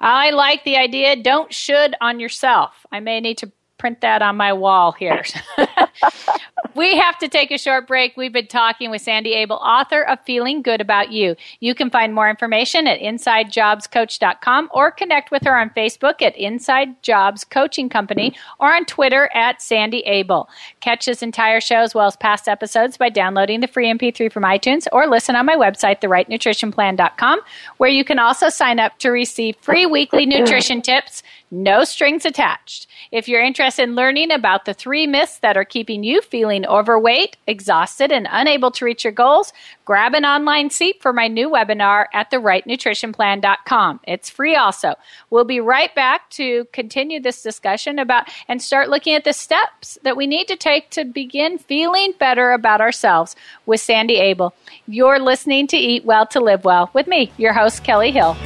I like the idea. Don't should on yourself. I may need to print that on my wall here. [laughs] [laughs] we have to take a short break. We've been talking with Sandy Abell, author of Feeling Good About You. You can find more information at InsideJobsCoach.com or connect with her on Facebook at Inside Jobs Coaching Company or on Twitter at Sandy Abell. Catch this entire show as well as past episodes by downloading the free MP3 from iTunes or listen on my website, therightnutritionplan.com, where you can also sign up to receive free weekly nutrition tips no strings attached. If you're interested in learning about the three myths that are keeping you feeling overweight, exhausted, and unable to reach your goals, grab an online seat for my new webinar at therightnutritionplan.com. It's free also. We'll be right back to continue this discussion about and start looking at the steps that we need to take to begin feeling better about ourselves with Sandy Abell. You're listening to Eat Well to Live Well with me, your host, Kellie Hill.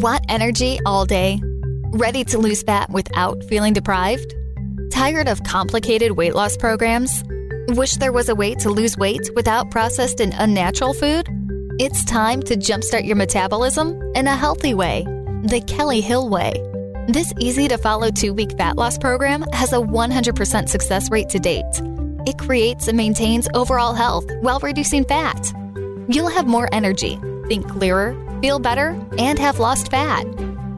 Want energy all day? Ready to lose fat without feeling deprived? Tired of complicated weight loss programs? Wish there was a way to lose weight without processed and unnatural food? It's time to jumpstart your metabolism in a healthy way, the Kellie Hill Way. This easy to follow two week fat loss program has a 100% success rate to date. It creates and maintains overall health while reducing fat. You'll have more energy, think clearer, feel better, and have lost fat.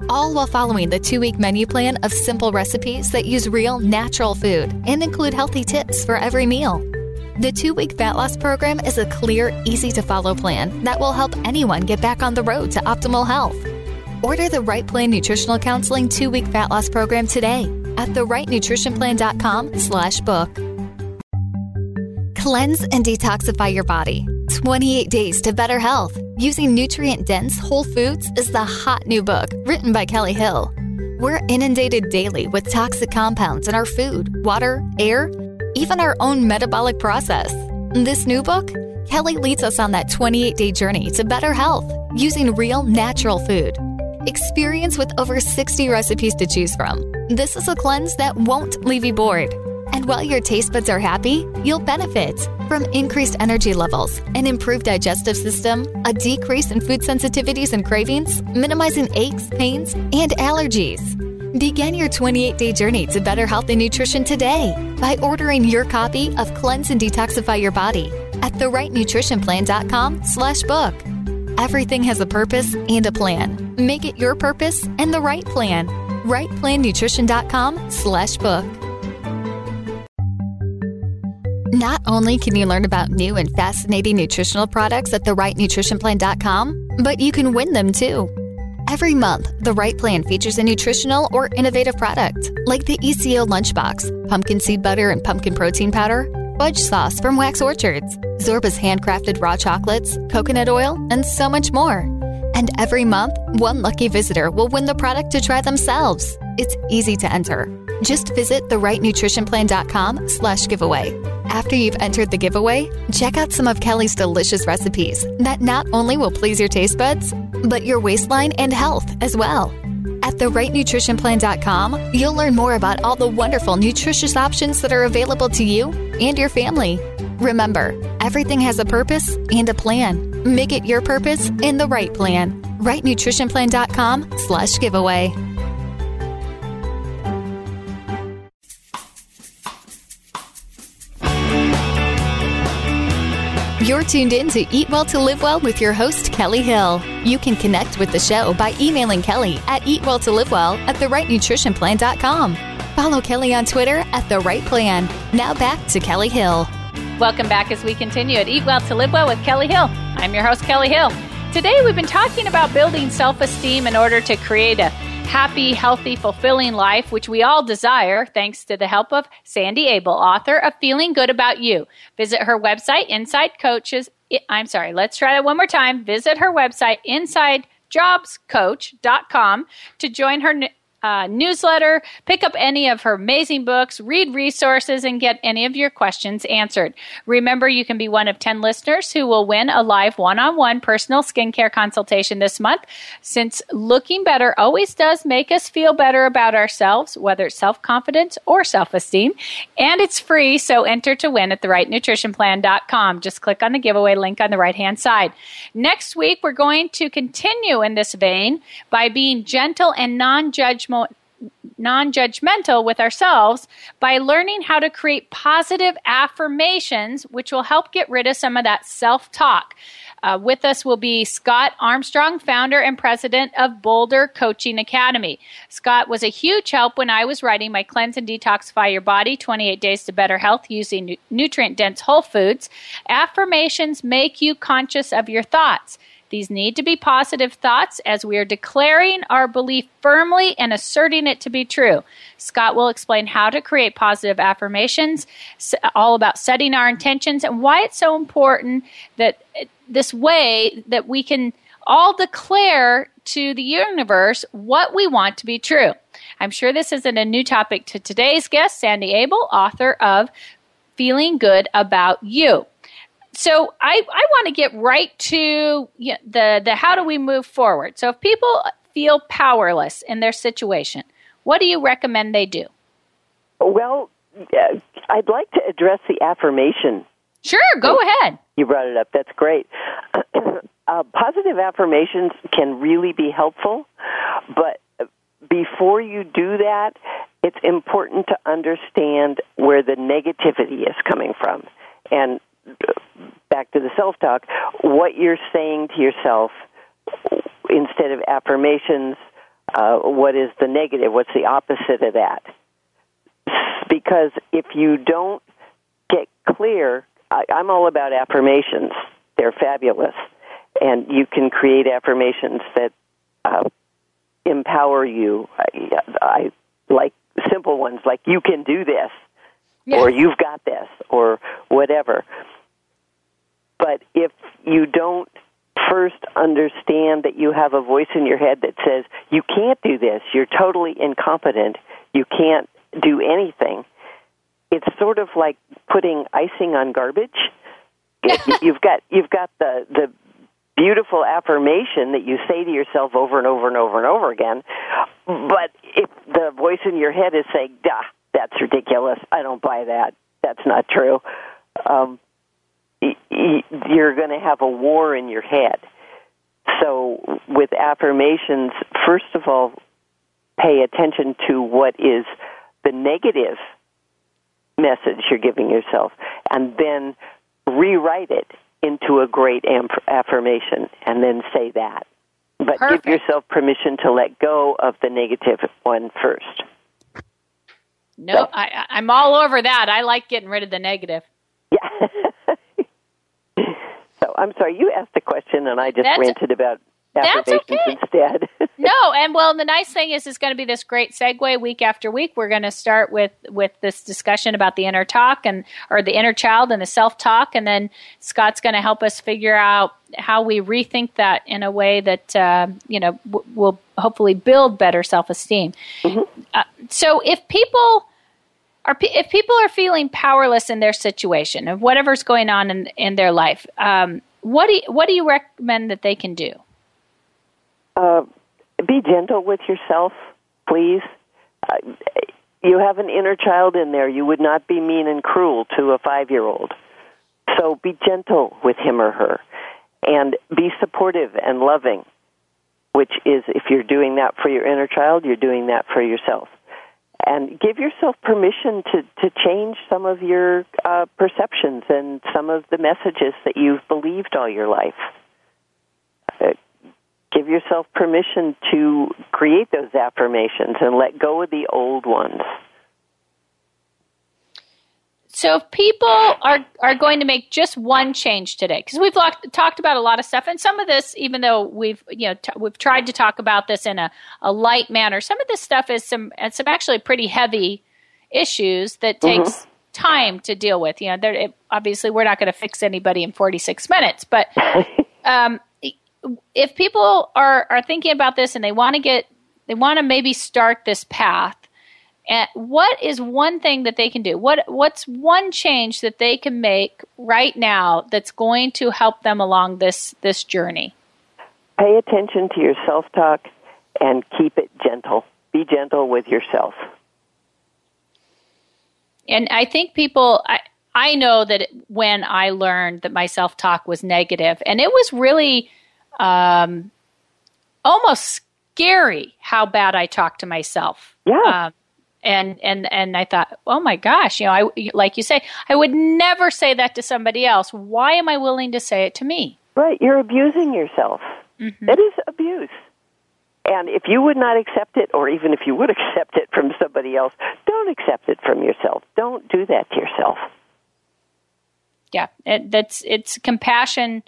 all while following the two week menu plan of simple recipes that use real, natural food and include healthy tips for every meal. The two week fat loss program is a clear, easy to follow plan that will help anyone get back on the road to optimal health. Order the Right Plan Nutritional Counseling two week fat loss program today at therightnutritionplan.com slash book. Cleanse and detoxify your body. 28 Days to Better Health using nutrient dense whole foods is the hot new book written by Kellie Hill. We're inundated daily with toxic compounds in our food, water, air, even our own metabolic process. In this new book, Kellie leads us on that 28 day journey to better health using real natural food. Experience with over 60 recipes to choose from. This is a cleanse that won't leave you bored. And while your taste buds are happy, you'll benefit from increased energy levels, an improved digestive system, a decrease in food sensitivities and cravings, minimizing aches, pains, and allergies. Begin your 28 day journey to better health and nutrition today by ordering your copy of Cleanse and Detoxify Your Body at therightnutritionplan.com slash book. Everything has a purpose and a plan. Make it your purpose and the right plan. RightPlanNutrition.com slash book. Not only can you learn about new and fascinating nutritional products at therightnutritionplan.com, but you can win them too. Every month, the Right Plan features a nutritional or innovative product, like the ECO Lunchbox, pumpkin seed butter and pumpkin protein powder, fudge sauce from Wax Orchards, Zorba's handcrafted raw chocolates, coconut oil, and so much more. And every month, one lucky visitor will win the product to try themselves. It's easy to enter. Just visit therightnutritionplan.com slash giveaway. After you've entered the giveaway, check out some of Kellie's delicious recipes that not only will please your taste buds, but your waistline and health as well. At therightnutritionplan.com, you'll learn more about all the wonderful nutritious options that are available to you and your family. Remember, everything has a purpose and a plan. Make it your purpose in the right plan. rightnutritionplan.com slash giveaway. You're tuned in to Eat Well to Live Well with your host, Kellie Hill. You can connect with the show by emailing Kellie at eatwelltolivewell at therightnutritionplan.com. Follow Kellie on Twitter at The Right Plan. Now back to Kellie Hill. Welcome back as we continue at Eat Well to Live Well with Kellie Hill. I'm your host, Kellie Hill. Today we've been talking about building self esteem in order to create a happy, healthy, fulfilling life, which we all desire, thanks to the help of Sandy Abell, author of Feeling Good About You. Visit her website, Inside Coaches. I'm sorry, let's try that one more time. Visit her website, InsideJobsCoach.com, to join her uh, newsletter, pick up any of her amazing books, read resources, and get any of your questions answered. Remember, you can be one of 10 listeners who will win a live one on one personal skincare consultation this month. Since looking better always does make us feel better about ourselves, whether it's self confidence or self esteem, and it's free, so enter to win at therightnutritionplan.com. Just click on the giveaway link on the right hand side. Next week, we're going to continue in this vein by being gentle and non judgmental non judgmental with ourselves by learning how to create positive affirmations, which will help get rid of some of that self talk. Uh, with us will be Scott Armstrong, founder and president of Boulder Coaching Academy. Scott was a huge help when I was writing my Cleanse and Detoxify Your Body 28 Days to Better Health using nu- nutrient dense whole foods. Affirmations make you conscious of your thoughts. These need to be positive thoughts as we are declaring our belief firmly and asserting it to be true. Scott will explain how to create positive affirmations, all about setting our intentions, and why it's so important that this way that we can all declare to the universe what we want to be true. I'm sure this isn't a new topic to today's guest, Sandy Abell, author of Feeling Good About You so I, I want to get right to you know, the, the how do we move forward. So if people feel powerless in their situation, what do you recommend they do? Well, I'd like to address the affirmation. Sure, go ahead. You brought it up. That's great. [clears throat] uh, positive affirmations can really be helpful, but before you do that, it's important to understand where the negativity is coming from. And back to the self talk, what you're saying to yourself instead of affirmations Uh, what is the negative? What's the opposite of that? Because if you don't get clear, I, I'm all about affirmations. They're fabulous. And you can create affirmations that uh, empower you. I, I like simple ones like, you can do this, Or you've got this, or whatever. But if you don't first understand that you have a voice in your head that says, you can't do this, you're totally incompetent, you can't do anything, it's sort of like putting icing on garbage. [laughs] You've got you've got the the beautiful affirmation that you say to yourself over and over and over and over again, but if the voice in your head is saying, "Duh, that's ridiculous. I don't buy that. That's not true," um, you're going to have a war in your head. So, with affirmations, first of all, pay attention to what is the negative message you're giving yourself, and then rewrite it into a great affirmation, and then say that. But Perfect. give yourself permission to let go of the negative one first. No, I, I- I'm all over that. I like getting rid of the negative. Yeah. [laughs] so I'm sorry, you asked a question, and I just That's- ranted about that's affirmations okay. instead. [laughs] No, and well, the nice thing is, it's going to be this great segue week after week. We're going to start with with this discussion about the inner talk and or the inner child and the self talk, and then Scott's going to help us figure out how we rethink that in a way that uh, you know w- will hopefully build better self esteem. Uh, so, if people are if people are feeling powerless in their situation of whatever's going on in in their life, um, what do you, what do you recommend that they can do? uh, be gentle with yourself, please. Uh, you have an inner child in there. You would not be mean and cruel to a five year old. So be gentle with him or her. And be supportive and loving, which is, if you're doing that for your inner child, you're doing that for yourself. And give yourself permission to, to change some of your uh, perceptions and some of the messages that you've believed all your life. Uh, give yourself permission to create those affirmations and let go of the old ones. So if people are are going to make just one change today, because we've locked, talked about a lot of stuff, and some of this, even though we've you know t- we've tried to talk about this in a, a light manner, some of this stuff is some and some actually pretty heavy issues that takes time to deal with. You know, there, it, obviously we're not going to fix anybody in forty six minutes, but [laughs] um, if people are are thinking about this and they want to get they want to maybe start this path and what is one thing that they can do? What what's one change that they can make right now that's going to help them along this this journey? Pay attention to your self talk and keep it gentle. Be gentle with yourself. And I think people I I know that when I learned that my self talk was negative, and it was really um, almost scary how bad I talked to myself. Yeah. Um, and and and I thought, oh my gosh, you know, I like you say, I would never say that to somebody else. Why am I willing to say it to me? Right, you're abusing yourself. Mm-hmm. It is abuse. And if you would not accept it, or even if you would [laughs] accept it from somebody else, don't accept it from yourself. Don't do that to yourself. Yeah, it, that's it's compassion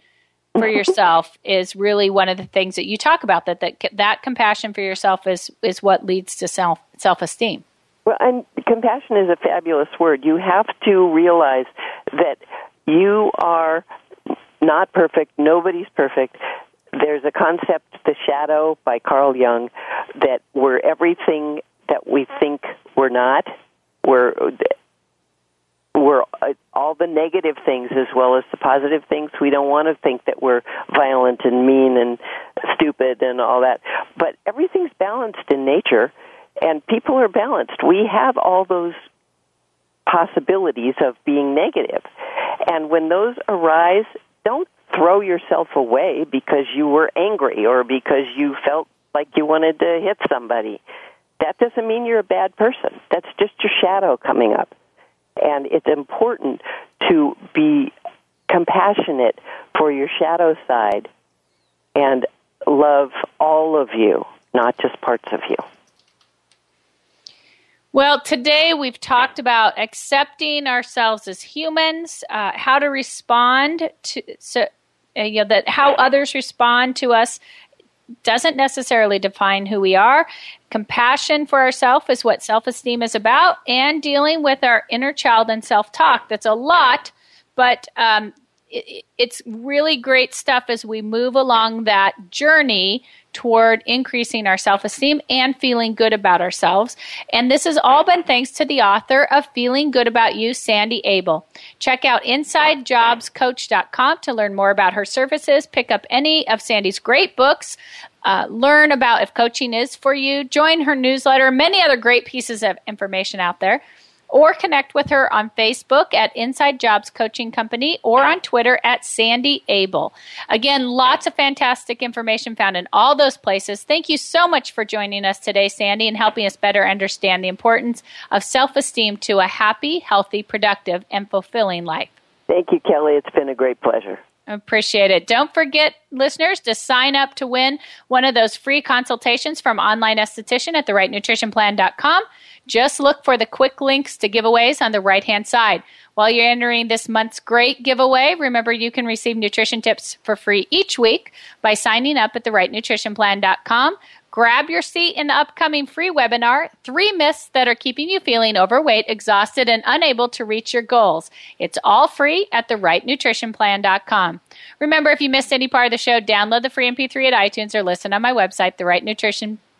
for [laughs] yourself is really one of the things that you talk about. That that that compassion for yourself is is what leads to self self esteem. Well, and compassion is a fabulous word. You have to realize that you are not perfect. Nobody's perfect. There's a concept, the shadow by Carl Jung, that we're everything that we think we're not. We're we're uh, all the negative things as well as the positive things. We don't want to think that we're violent and mean and stupid and all that. But everything's balanced in nature, and people are balanced. We have all those possibilities of being negative. And when those arise, don't throw yourself away because you were angry or because you felt like you wanted to hit somebody. That doesn't mean you're a bad person. That's just your shadow coming up. And it's important to be compassionate for your shadow side and love all of you not just parts of you. Well, today we've talked about accepting ourselves as humans, uh, how to respond to so, uh, you know, that how others respond to us doesn't necessarily define who we are. Compassion for ourselves is what self esteem is about, and dealing with our inner child and self talk. That's a lot, but um, it, it's really great stuff as we move along that journey toward increasing our self esteem and feeling good about ourselves. And this has all been thanks to the author of Feeling Good About You, Sandy Abell. Check out InsideJobsCoach.com to learn more about her services, pick up any of Sandy's great books. Uh, learn about if coaching is for you, join her newsletter, many other great pieces of information out there or connect with her on Facebook at Inside Jobs Coaching Company or on Twitter at Sandy Abell. Again, lots of fantastic information found in all those places. Thank you so much for joining us today, Sandy, and helping us better understand the importance of self esteem to a happy, healthy, productive, and fulfilling life. Thank you, Kellie. It's been a great pleasure. Appreciate it. Don't forget, listeners, to sign up to win one of those free consultations from online esthetician at therightnutritionplan.com. Just look for the quick links to giveaways on the right hand side. While you're entering this month's great giveaway, remember you can receive nutrition tips for free each week by signing up at therightnutritionplan.com. Grab your seat in the upcoming free webinar, Three Myths That Are Keeping You Feeling Overweight, Exhausted, and Unable to Reach Your Goals. It's all free at therightnutritionplan.com. Remember, if you missed any part of the show, download the free MP3 at iTunes or listen on my website, The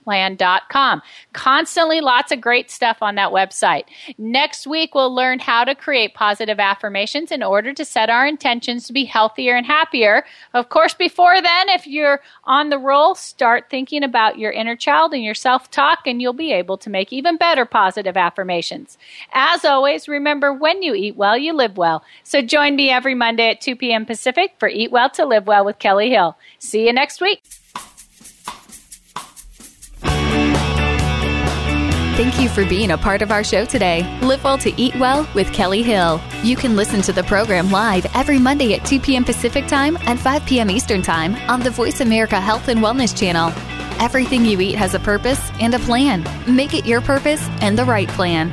Plan.com. Constantly lots of great stuff on that website. Next week, we'll learn how to create positive affirmations in order to set our intentions to be healthier and happier. Of course, before then, if you're on the roll, start thinking about your inner child and your self talk, and you'll be able to make even better positive affirmations. As always, remember when you eat well, you live well. So join me every Monday at 2 p.m. Pacific for Eat Well to Live Well with Kellie Hill. See you next week. Thank you for being a part of our show today. Live Well to Eat Well with Kellie Hill. You can listen to the program live every Monday at 2 p.m. Pacific Time and 5 p.m. Eastern Time on the Voice America Health and Wellness channel. Everything you eat has a purpose and a plan. Make it your purpose and the right plan.